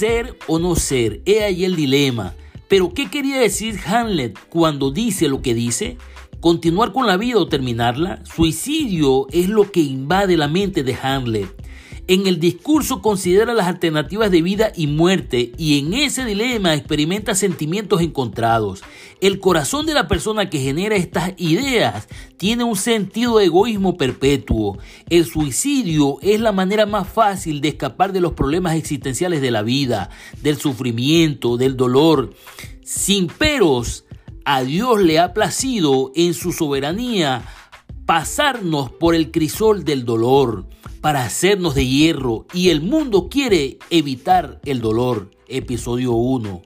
ser o no ser, he ahí el dilema. Pero ¿qué quería decir Hamlet cuando dice lo que dice? ¿Continuar con la vida o terminarla? Suicidio es lo que invade la mente de Hamlet. En el discurso considera las alternativas de vida y muerte y en ese dilema experimenta sentimientos encontrados. El corazón de la persona que genera estas ideas tiene un sentido de egoísmo perpetuo. El suicidio es la manera más fácil de escapar de los problemas existenciales de la vida, del sufrimiento, del dolor. Sin peros, a Dios le ha placido en su soberanía pasarnos por el crisol del dolor para hacernos de hierro y el mundo quiere evitar el dolor. Episodio 1.